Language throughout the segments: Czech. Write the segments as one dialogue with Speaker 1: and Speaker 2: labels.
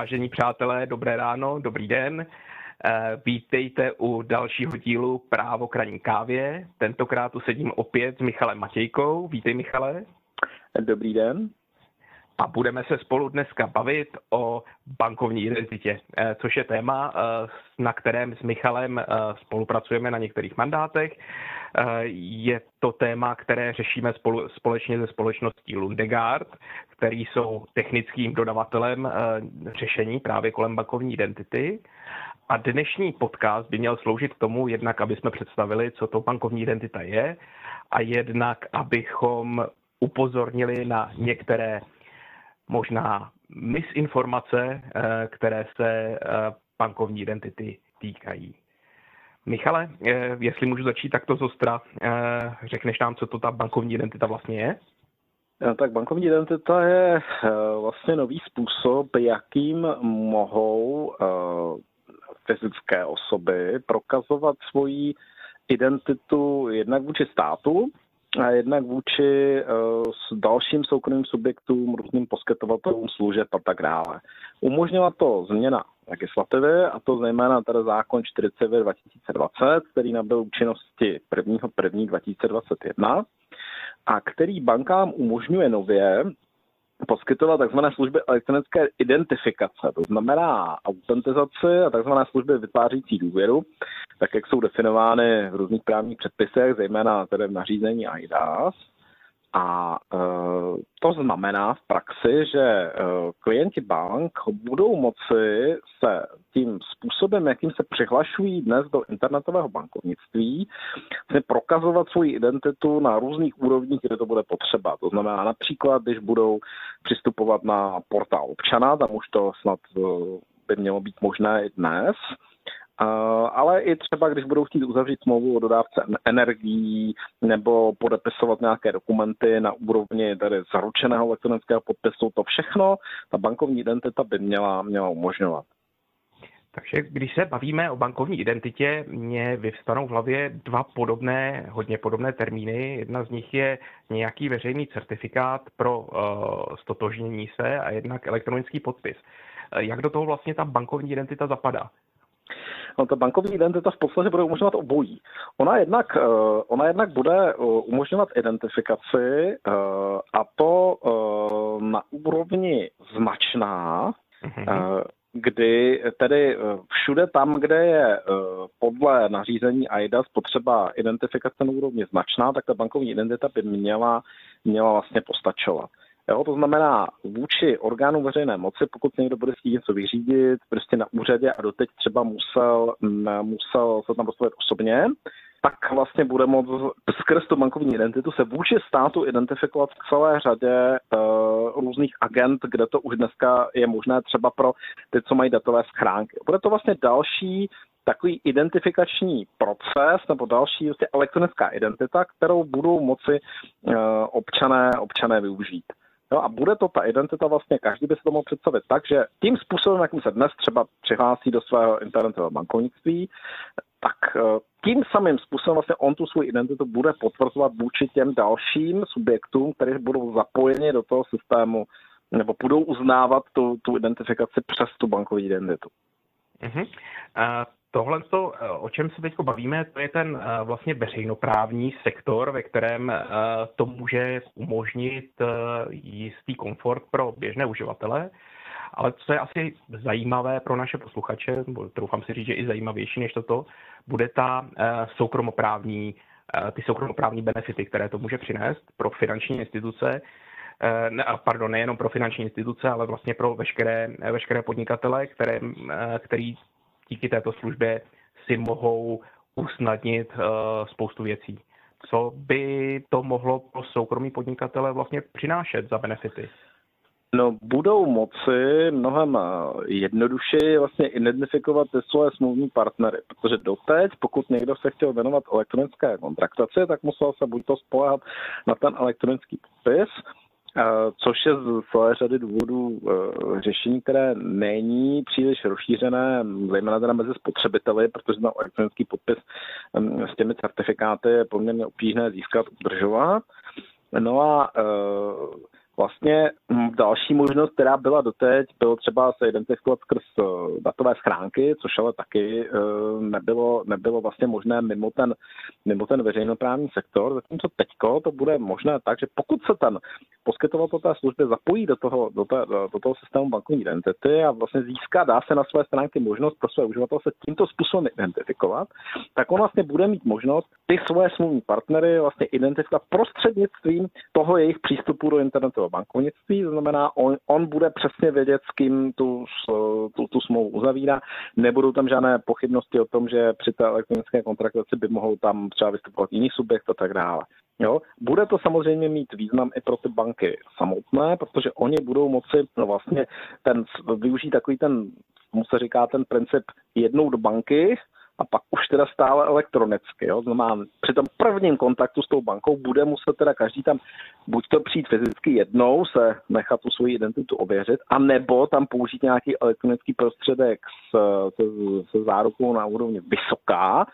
Speaker 1: Vážení přátelé, dobré ráno, dobrý den. Eh, vítejte u dalšího dílu Právo kraní kávě. Tentokrát tu sedím opět s Michalem Matějkou. Vítej, Michale.
Speaker 2: Dobrý den.
Speaker 1: A budeme se spolu dneska bavit o bankovní identitě, eh, což je téma, eh, na kterém s Michalem spolupracujeme na některých mandátech. Je to téma, které řešíme společně se společností Lundegard, který jsou technickým dodavatelem řešení právě kolem bankovní identity. A dnešní podcast by měl sloužit k tomu, jednak aby jsme představili, co to bankovní identita je, a jednak abychom upozornili na některé možná misinformace, eh, které se eh, bankovní identity týkají. Michale, eh, jestli můžu začít takto zostra, řekneš nám, co to ta bankovní identita vlastně je?
Speaker 2: Tak bankovní identita je vlastně nový způsob, jakým mohou fyzické osoby prokazovat svoji identitu jednak vůči státu a jednak vůči uh, dalším soukromým subjektům, různým poskytovatelům služeb a tak dále. Umožnila to změna legislativy, a to zejména tedy zákon 49 2020, který nabyl účinnosti 1. 1. 2021 a který bankám umožňuje nově poskytovat tzv. služby elektronické identifikace, to znamená autentizaci a tzv. služby vytvářící důvěru, tak jak jsou definovány v různých právních předpisech, zejména tedy v nařízení IDAS. A to znamená v praxi, že e, klienti bank budou moci se tím způsobem, jakým se přihlašují dnes do internetového bankovnictví, prokazovat svoji identitu na různých úrovních, kde to bude potřeba. To znamená například, když budou přistupovat na portál občana, tam už to snad e, by mělo být možné i dnes, ale i třeba, když budou chtít uzavřít smlouvu o dodávce energií nebo podepisovat nějaké dokumenty na úrovni tady zaručeného elektronického podpisu, to všechno ta bankovní identita by měla, měla umožňovat.
Speaker 1: Takže když se bavíme o bankovní identitě, mě vyvstanou v hlavě dva podobné, hodně podobné termíny. Jedna z nich je nějaký veřejný certifikát pro uh, stotožnění se a jednak elektronický podpis. Jak do toho vlastně ta bankovní identita zapadá?
Speaker 2: No, ta bankovní identita v podstatě bude umožňovat obojí. Ona jednak, uh, ona jednak bude uh, umožňovat identifikaci uh, a to na úrovni značná, uh, kdy tedy všude tam, kde je podle nařízení AIDAS potřeba identifikace na úrovni značná, tak ta bankovní identita by měla, měla vlastně postačovat. Jo, to znamená vůči orgánu veřejné moci, pokud někdo bude chtít něco vyřídit, prostě na úřadě a doteď třeba musel, musel se tam postavit osobně, tak vlastně bude moct skrz tu bankovní identitu se vůči státu identifikovat v celé řadě uh, různých agent, kde to už dneska je možné třeba pro ty, co mají datové schránky. Bude to vlastně další takový identifikační proces nebo další vlastně elektronická identita, kterou budou moci uh, občané, občané využít. No a bude to ta identita vlastně, každý by se to mohl představit tak, že tím způsobem, jakým se dnes třeba přihlásí do svého internetového bankovnictví, tak eh, tím samým způsobem vlastně on tu svou identitu bude potvrzovat vůči těm dalším subjektům, kteří budou zapojeni do toho systému nebo budou uznávat tu, tu identifikaci přes tu bankovní identitu.
Speaker 1: Uh-huh. Uh, Tohle, o čem se teď bavíme, to je ten eh, vlastně veřejnoprávní sektor, ve kterém eh, to může umožnit eh, jistý komfort pro běžné uživatele. Ale co je asi zajímavé pro naše posluchače, nebo troufám si říct, že i zajímavější než toto, bude ta soukromoprávní, ty soukromoprávní benefity, které to může přinést pro finanční instituce, ne, pardon, nejenom pro finanční instituce, ale vlastně pro veškeré, veškeré podnikatele, které, který díky této službě si mohou usnadnit uh, spoustu věcí. Co by to mohlo pro soukromí podnikatele vlastně přinášet za benefity?
Speaker 2: No, budou moci mnohem eh, jednodušeji vlastně identifikovat ty své smluvní partnery, protože doteď, pokud někdo se chtěl věnovat elektronické kontraktaci, tak musel se buď to spolehat na ten elektronický podpis, což je z celé řady důvodů e, řešení, které není příliš rozšířené, zejména teda mezi spotřebiteli, protože na elektronický podpis s těmi certifikáty je poměrně obtížné získat, udržovat. No a e, vlastně hm, další možnost, která byla doteď, bylo třeba se identifikovat skrz eh, datové schránky, což ale taky eh, nebylo, nebylo vlastně možné mimo ten, mimo ten veřejnoprávní sektor. Zatímco teďko to bude možné tak, že pokud se ten poskytovatel té služby zapojí do toho, do, té, do toho systému bankovní identity a vlastně získá, dá se na své stránky možnost pro své uživatele se tímto způsobem identifikovat, tak on vlastně bude mít možnost ty svoje smluvní partnery vlastně identifikovat prostřednictvím toho jejich přístupu do internetového bankovnictví. To znamená, on, on bude přesně vědět, s kým tu, tu, tu smlouvu uzavírá. Nebudou tam žádné pochybnosti o tom, že při té elektronické kontraktaci by mohou tam třeba vystupovat jiný subjekt a tak dále. Jo? Bude to samozřejmě mít význam i pro ty banky samotné, protože oni budou moci no vlastně ten, využít takový ten, mu se říká ten princip jednou do banky, a pak už teda stále elektronicky. Jo? Znamená, při tom prvním kontaktu s tou bankou bude muset teda každý tam buď to přijít fyzicky jednou, se nechat tu svoji identitu ověřit, a nebo tam použít nějaký elektronický prostředek s, se, se zárukou na úrovni vysoká,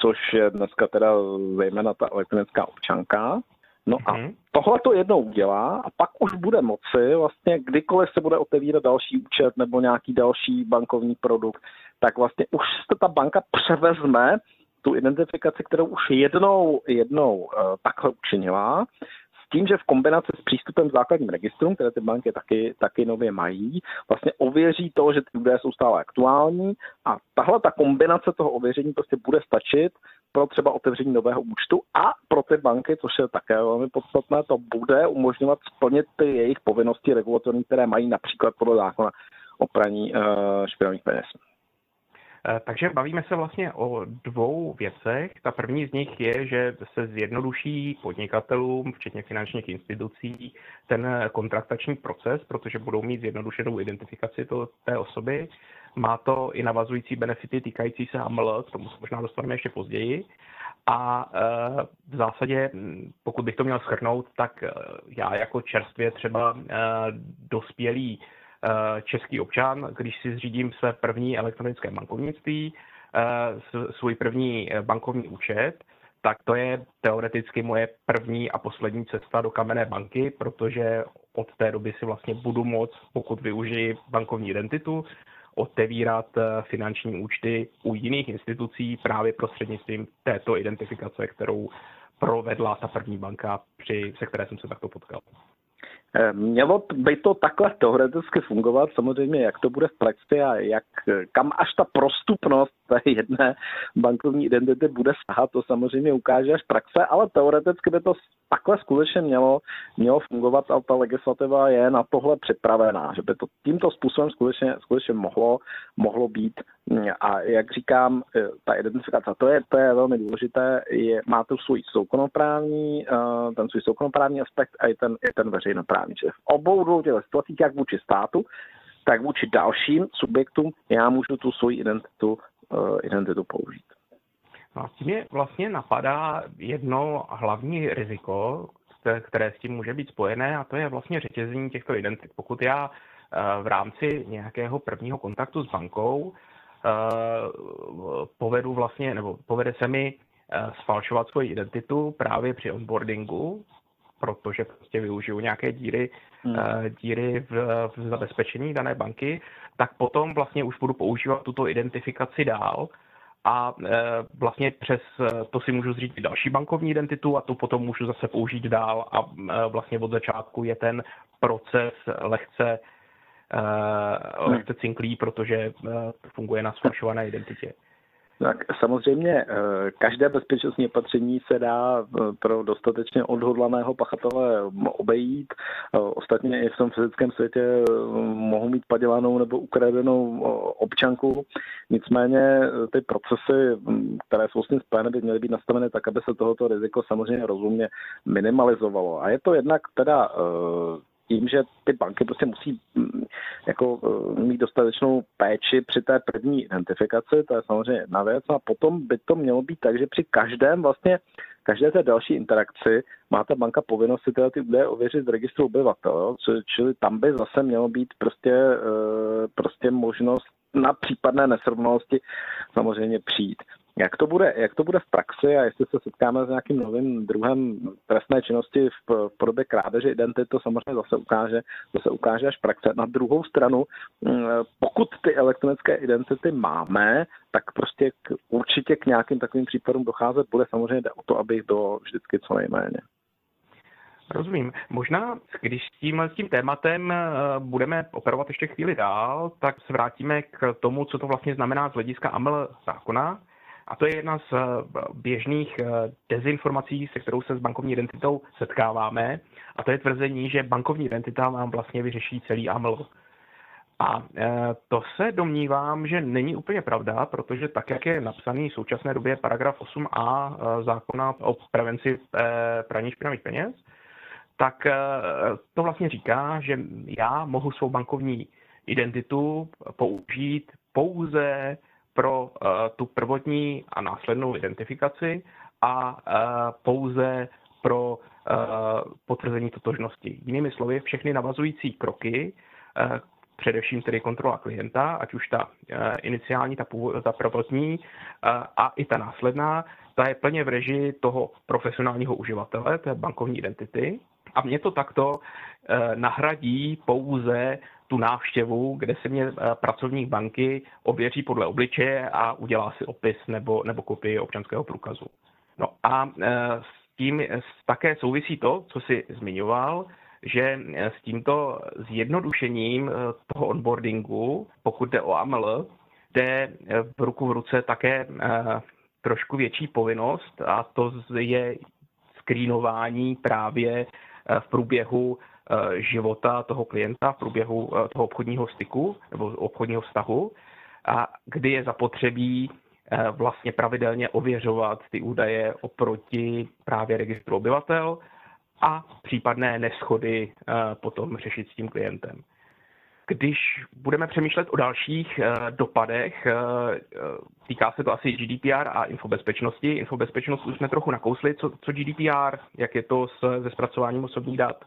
Speaker 2: což je dneska teda zejména ta elektronická občanka. No a mm-hmm. tohle to jednou udělá a pak už bude moci vlastně kdykoliv se bude otevírat další účet nebo nějaký další bankovní produkt, tak vlastně už se ta banka převezme tu identifikaci, kterou už jednou, jednou uh, takhle učinila, s tím, že v kombinaci s přístupem k základním registrům, které ty banky taky, taky nově mají, vlastně ověří to, že ty údaje jsou stále aktuální a tahle ta kombinace toho ověření prostě bude stačit pro třeba otevření nového účtu a pro ty banky, což je také velmi podstatné, to bude umožňovat splnit ty jejich povinnosti regulatorní, které mají například podle zákona o praní uh, špinavých peněz.
Speaker 1: Eh, takže bavíme se vlastně o dvou věcech. Ta první z nich je, že se zjednoduší podnikatelům, včetně finančních institucí, ten kontraktační proces, protože budou mít zjednodušenou identifikaci to, té osoby. Má to i navazující benefity týkající se AML, k tomu se možná dostaneme ještě později. A eh, v zásadě, pokud bych to měl schrnout, tak eh, já jako čerstvě třeba dospělý český občan, když si zřídím své první elektronické bankovnictví, eh, svůj první eh, bankovní účet, tak to je teoreticky moje první a poslední cesta do kamenné banky, protože od té doby si vlastně budu moct, pokud využiji bankovní identitu, otevírat finanční účty u jiných institucí právě prostřednictvím této identifikace, kterou provedla ta první banka, při, se které jsem se takto potkal.
Speaker 2: Eh, mělo by to takhle teoreticky fungovat, samozřejmě jak to bude v praxi a jak, kam až ta prostupnost té jedné bankovní identity bude sahat, to samozřejmě ukáže až praxe, ale teoreticky by to takhle skutečně mělo, mělo fungovat a ta legislativa je na tohle připravená, že by to tímto způsobem skutečně, skutečně mohlo, mohlo být. A jak říkám, eh, ta identifikace, to je, to je velmi důležité, je, má tu svůj soukromoprávní, eh, ten svůj soukromoprávní aspekt a i ten, i ten veřejnoprávní. Čili v obou dvou těch situacích, jak vůči státu, tak vůči dalším subjektům já můžu tu svoji identitu, uh, identitu použít.
Speaker 1: No a tím je vlastně napadá jedno hlavní riziko, které s tím může být spojené, a to je vlastně řetězení těchto identit. Pokud já uh, v rámci nějakého prvního kontaktu s bankou uh, povedu vlastně, nebo povede se mi sfalšovat svoji identitu právě při onboardingu, protože prostě využiju nějaké díry, hmm. uh, díry v, v zabezpečení dané banky, tak potom vlastně už budu používat tuto identifikaci dál a uh, vlastně přes to si můžu zřídit další bankovní identitu a tu potom můžu zase použít dál a vlastně od začátku je ten proces lehce lehce cinklý, protože funguje na sfalšované identitě.
Speaker 2: Tak samozřejmě eh, každé bezpečnostní opatření se dá eh, pro dostatečně odhodlaného pachatele obejít. Eh, ostatně i v tom fyzickém světě mohou mít padělanou nebo ukradenou občanku. Nicméně ty procesy, hm, které jsou s tím spojené, by měly být nastaveny tak, aby se tohoto riziko samozřejmě rozumně minimalizovalo. A je to jednak teda tím, že ty banky prostě musí mm, jako eh, mít dostatečnou péči při té první identifikaci, to je samozřejmě jedna věc, a potom by to mělo být tak, že při každém vlastně každé té další interakci má ta banka povinnost si teda ty údaje ověřit z registru obyvatel, čili tam by zase mělo být prostě, eh, prostě možnost na případné nesrovnalosti samozřejmě přijít. Jak to bude, jak to bude v praxi a jestli se setkáme s nějakým novým druhem trestné činnosti v podobě krádeže identity, to samozřejmě zase ukáže, zase ukáže až praxe. Na druhou stranu, mm, pokud ty elektronické identity máme, tak prostě k, určitě k nějakým takovým případům docházet bude. Samozřejmě jde o to, aby jich bylo vždycky co nejméně.
Speaker 1: Rozumím. Možná, když s tím, s tím tématem eh, budeme operovat ještě chvíli dál, tak se vrátíme k tomu, co to vlastně znamená z hlediska AML zákona. A to je jedna z eh, běžných eh, dezinformací, se kterou se s bankovní identitou setkáváme. A to je tvrzení, že bankovní identita vám vlastně vyřeší celý AML. A to se domnívám, že není úplně pravda, protože tak, jak je napsaný v současné době paragraf 8a zákona o prevenci praní špinavých peněz, tak eh, to vlastně říká, že já mohu svou bankovní identitu použít pouze pro eh, tu prvotní a následnou identifikaci a eh, pouze pro potvrzení totožnosti. Jinými slovy, všechny navazující kroky, především tedy kontrola klienta, ať už ta iniciální, ta, ta prvotní a i ta následná, ta je plně v režii toho profesionálního uživatele, té bankovní identity. A mě to takto eh, nahradí pouze tu návštěvu, kde se mě eh, pracovník banky ověří podle obličeje a udělá si opis nebo, nebo kopii občanského průkazu. No a eh, s tím také souvisí to, co si zmiňoval, že s tímto zjednodušením toho onboardingu, pokud jde o AML, jde v ruku v ruce také trošku větší povinnost a to je skrýnování právě v průběhu eh, života toho klienta, v průběhu eh, toho obchodního styku nebo obchodního vztahu, a kdy je zapotřebí eh, vlastně pravidelně ověřovat ty údaje oproti právě registru obyvatel a případné neschody potom řešit s tím klientem. Když budeme přemýšlet o dalších dopadech, týká se to asi GDPR a infobezpečnosti. Infobezpečnost už jsme trochu nakousli. Co, co GDPR? Jak je to se zpracováním osobních dat?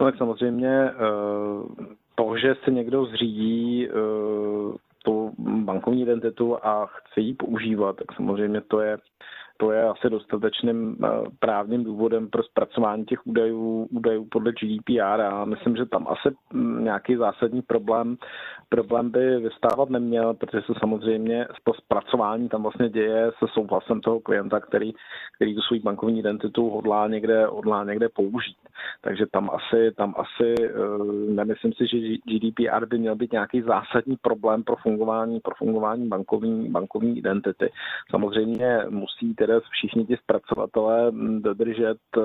Speaker 2: No tak samozřejmě to, že se někdo zřídí tu bankovní identitu a chce ji používat, tak samozřejmě to je to je asi dostatečným eh, právním důvodem pro zpracování těch údajů, údajů podle GDPR a myslím, že tam asi mm, nějaký zásadní problém, problém by vystávat neměl, protože se samozřejmě to zpracování tam vlastně děje se souhlasem toho klienta, který, který tu svou bankovní identitu hodlá někde, hodlá někde použít. Takže tam asi, tam asi eh, nemyslím si, že GDPR by měl být nějaký zásadní problém pro fungování, pro fungování bankovní, bankovní identity. Samozřejmě musí teda všichni ti zpracovatelé dodržet eh,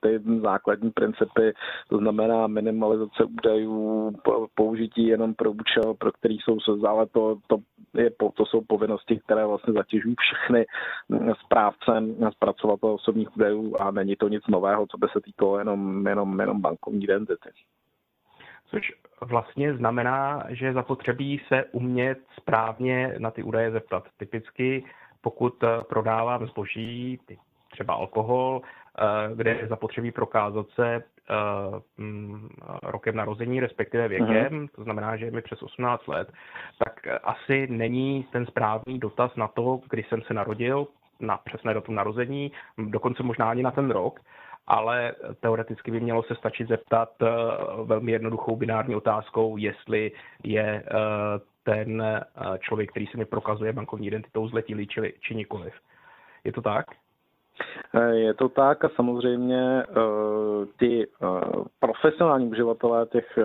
Speaker 2: ty základní principy, to znamená minimalizace údajů, použití jenom pro účel, pro který jsou ale to, to, je, to jsou povinnosti, které vlastně zatěžují všechny správce zpracovatele osobních údajů a není to nic nového, co by se týkalo jenom, jenom, jenom bankovní identity.
Speaker 1: Což vlastně znamená, že zapotřebí se umět správně na ty údaje zeptat. Typicky pokud eh, prodávám zboží, třeba alkohol, eh, kde je zapotřebí prokázat se eh, mm, rokem narození, respektive věkem, uh-huh. to znamená, že je mi přes 18 let, tak asi není ten správný dotaz na to, kdy jsem se narodil, na přesné datum narození, dokonce možná ani na ten rok, ale teoreticky by mělo se stačit zeptat velmi jednoduchou binární otázkou, jestli je ten eh, člověk, který se mi prokazuje bankovní identitou zletilý či, či nikoliv. Je to tak?
Speaker 2: Eh, je to tak a samozřejmě uh, ty uh, profesionální uživatelé těch,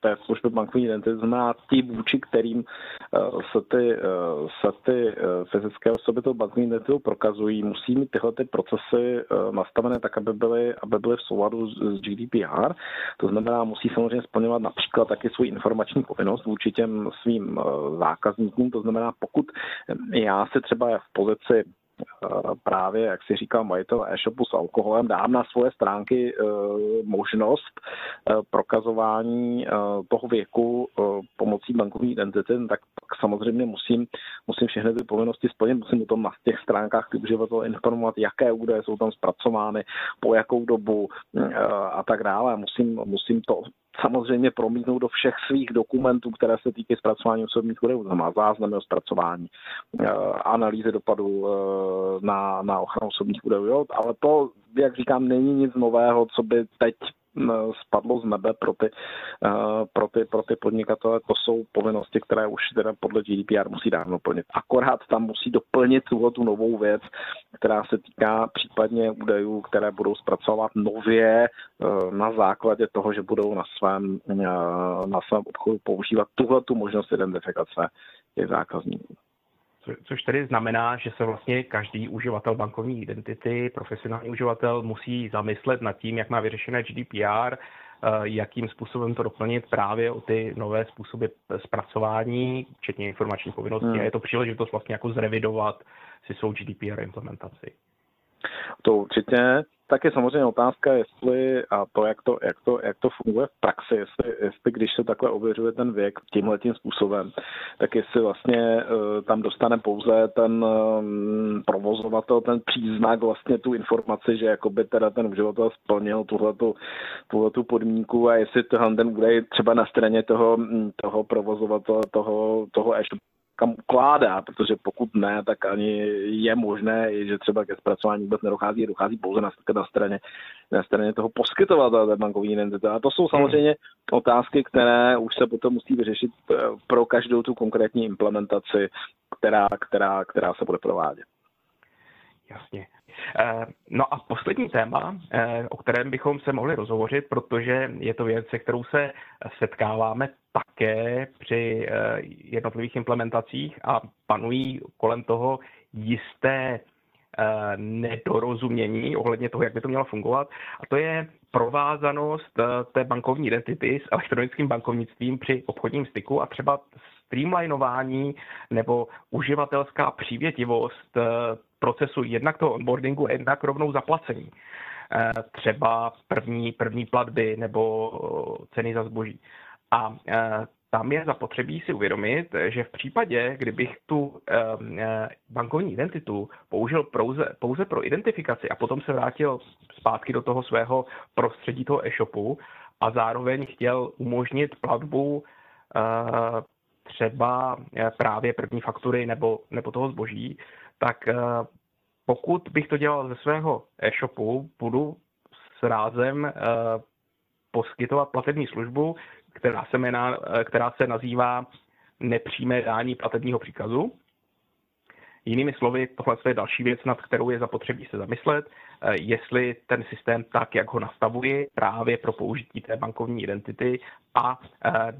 Speaker 2: té služby bankovní identity, znamená ti, vůči kterým se ty, se ty fyzické osoby tou bankovní identitou prokazují, musí mít tyhle ty procesy nastavené tak, aby byly, aby byly v souladu s, GDPR. To znamená, musí samozřejmě splňovat například taky svou informační povinnost vůči těm svým zákazníkům. To znamená, pokud já se třeba v pozici právě, jak si říkal majitel e-shopu s alkoholem, dám na svoje stránky e, možnost e, prokazování toho věku pomocí bankovní identity, tak, tak samozřejmě musím, musím všechny ty povinnosti splnit, musím o tom na těch stránkách ty uživatele informovat, jaké údaje jsou tam zpracovány, po jakou dobu a tak dále. Musím, musím to samozřejmě promítnout do všech svých dokumentů, které se týkají zpracování osobních údajů, znamená záznamy o zpracování, eh, analýzy dopadu na, na ochranu osobních údajů, ale to, jak říkám, není nic nového, co by teď spadlo z nebe pro ty, pro ty, pro ty podnikatele. To jsou povinnosti, které už teda podle GDPR musí dávno plnit. Akorát tam musí doplnit tuhle tu novou věc, která se týká případně údajů, které budou zpracovat nově na základě toho, že budou na svém, na svém obchodu používat tuhle tu možnost identifikace těch zákazníků.
Speaker 1: Což tedy znamená, že se vlastně každý uživatel bankovní identity, profesionální uživatel, musí zamyslet nad tím, jak má vyřešené GDPR, eh, jakým způsobem to doplnit právě o ty nové způsoby zpracování, včetně informační povinnosti. Hmm. A je to příležitost vlastně jako zrevidovat si svou GDPR implementaci.
Speaker 2: To určitě. Tak je samozřejmě otázka, jestli a to, jak to, jak to, jak to funguje v praxi, jestli, jestli když se takhle ověřuje ten věk tímhle tím způsobem, tak jestli vlastně uh, tam dostane pouze ten um, provozovatel ten příznak, vlastně tu informaci, že jakoby teda ten uživatel splnil tuhletu, tuhletu podmínku a jestli tohle ten údaj třeba na straně toho, toho provozovatele, toho, toho e kam ukládá, protože pokud ne, tak ani je možné, že třeba ke zpracování vůbec nedochází, dochází pouze na, na straně, na straně toho poskytovatele té bankovní identity. A to jsou samozřejmě otázky, které už se potom musí vyřešit eh, pro každou tu konkrétní implementaci, která, která, která se bude provádět.
Speaker 1: Jasně. Eh, no a poslední téma, eh, o kterém bychom se mohli rozhovořit, protože je to věc, se kterou se setkáváme také při eh, jednotlivých implementacích a panují kolem toho jisté nedorozumění ohledně toho, jak by to mělo fungovat. A to je provázanost té bankovní identity s elektronickým bankovnictvím při obchodním styku a třeba streamlinování nebo uživatelská přívětivost procesu jednak toho onboardingu, jednak rovnou zaplacení. Eh, třeba první, první platby nebo ceny za zboží. A eh, tam je zapotřebí si uvědomit, že v případě, kdybych tu eh, bankovní identitu použil pouze, pouze pro identifikaci a potom se vrátil zpátky do toho svého prostředí toho e-shopu a zároveň chtěl umožnit platbu třeba právě první faktury nebo, nebo toho zboží, tak pokud bych to dělal ze svého e-shopu, budu s rázem poskytovat platební službu, která se, jmená, eh, která se nazývá nepřímé dání platebního příkazu. Jinými slovy, tohle je další věc, nad kterou je zapotřebí se zamyslet, jestli ten systém tak, jak ho nastavuji právě pro použití té bankovní identity a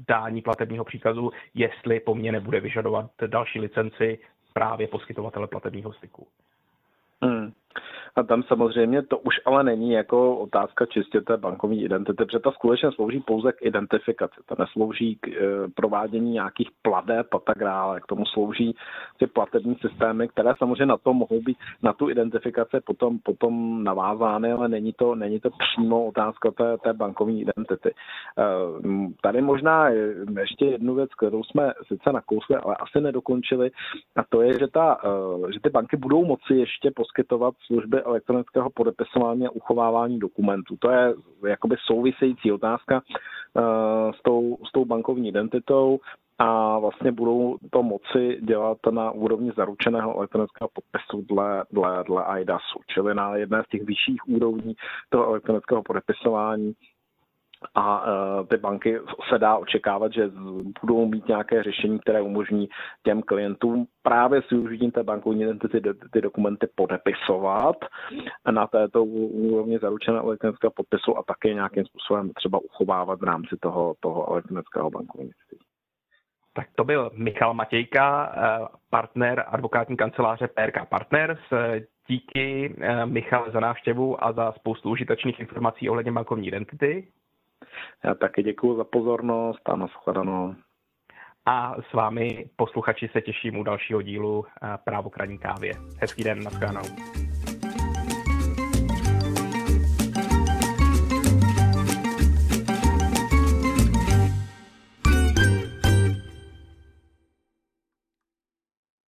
Speaker 1: dání platebního příkazu, jestli po mně nebude vyžadovat další licenci právě poskytovatele platebního styku.
Speaker 2: Hmm. A tam samozřejmě to už ale není jako otázka čistě té bankovní identity, protože ta skutečně slouží pouze k identifikaci. To neslouží k e, provádění nějakých pladeb a tak dále. K tomu slouží ty platební systémy, které samozřejmě na to mohou být, na tu identifikaci potom, potom navázány, ale není to, není to přímo otázka té, té bankovní identity. E, tady možná ještě jednu věc, kterou jsme sice nakousli, ale asi nedokončili, a to je, že, ta, e, že ty banky budou moci ještě poskytovat služby elektronického podepisování a uchovávání dokumentů. To je jakoby související otázka uh, s tou, s tou bankovní identitou a vlastně budou to moci dělat na úrovni zaručeného elektronického podpisu dle, dle, dle IDASu, čili na jedné z těch vyšších úrovní toho elektronického podepisování a uh, ty banky se dá očekávat, že budou mít nějaké řešení, které umožní těm klientům právě s využitím té bankovní identity ty, ty dokumenty podepisovat na této úrovni zaručené elektronického podpisu a také nějakým způsobem třeba uchovávat v rámci toho, toho elektronického bankovnictví.
Speaker 1: Tak to byl Michal Matějka, eh, partner advokátní kanceláře PRK Partners. Díky eh, Michal za návštěvu a za spoustu užitečných informací ohledně bankovní identity.
Speaker 2: Já taky děkuji za pozornost a nashledanou.
Speaker 1: A s vámi posluchači se těším u dalšího dílu eh, Právo kraní kávě. Hezký den, nashledanou.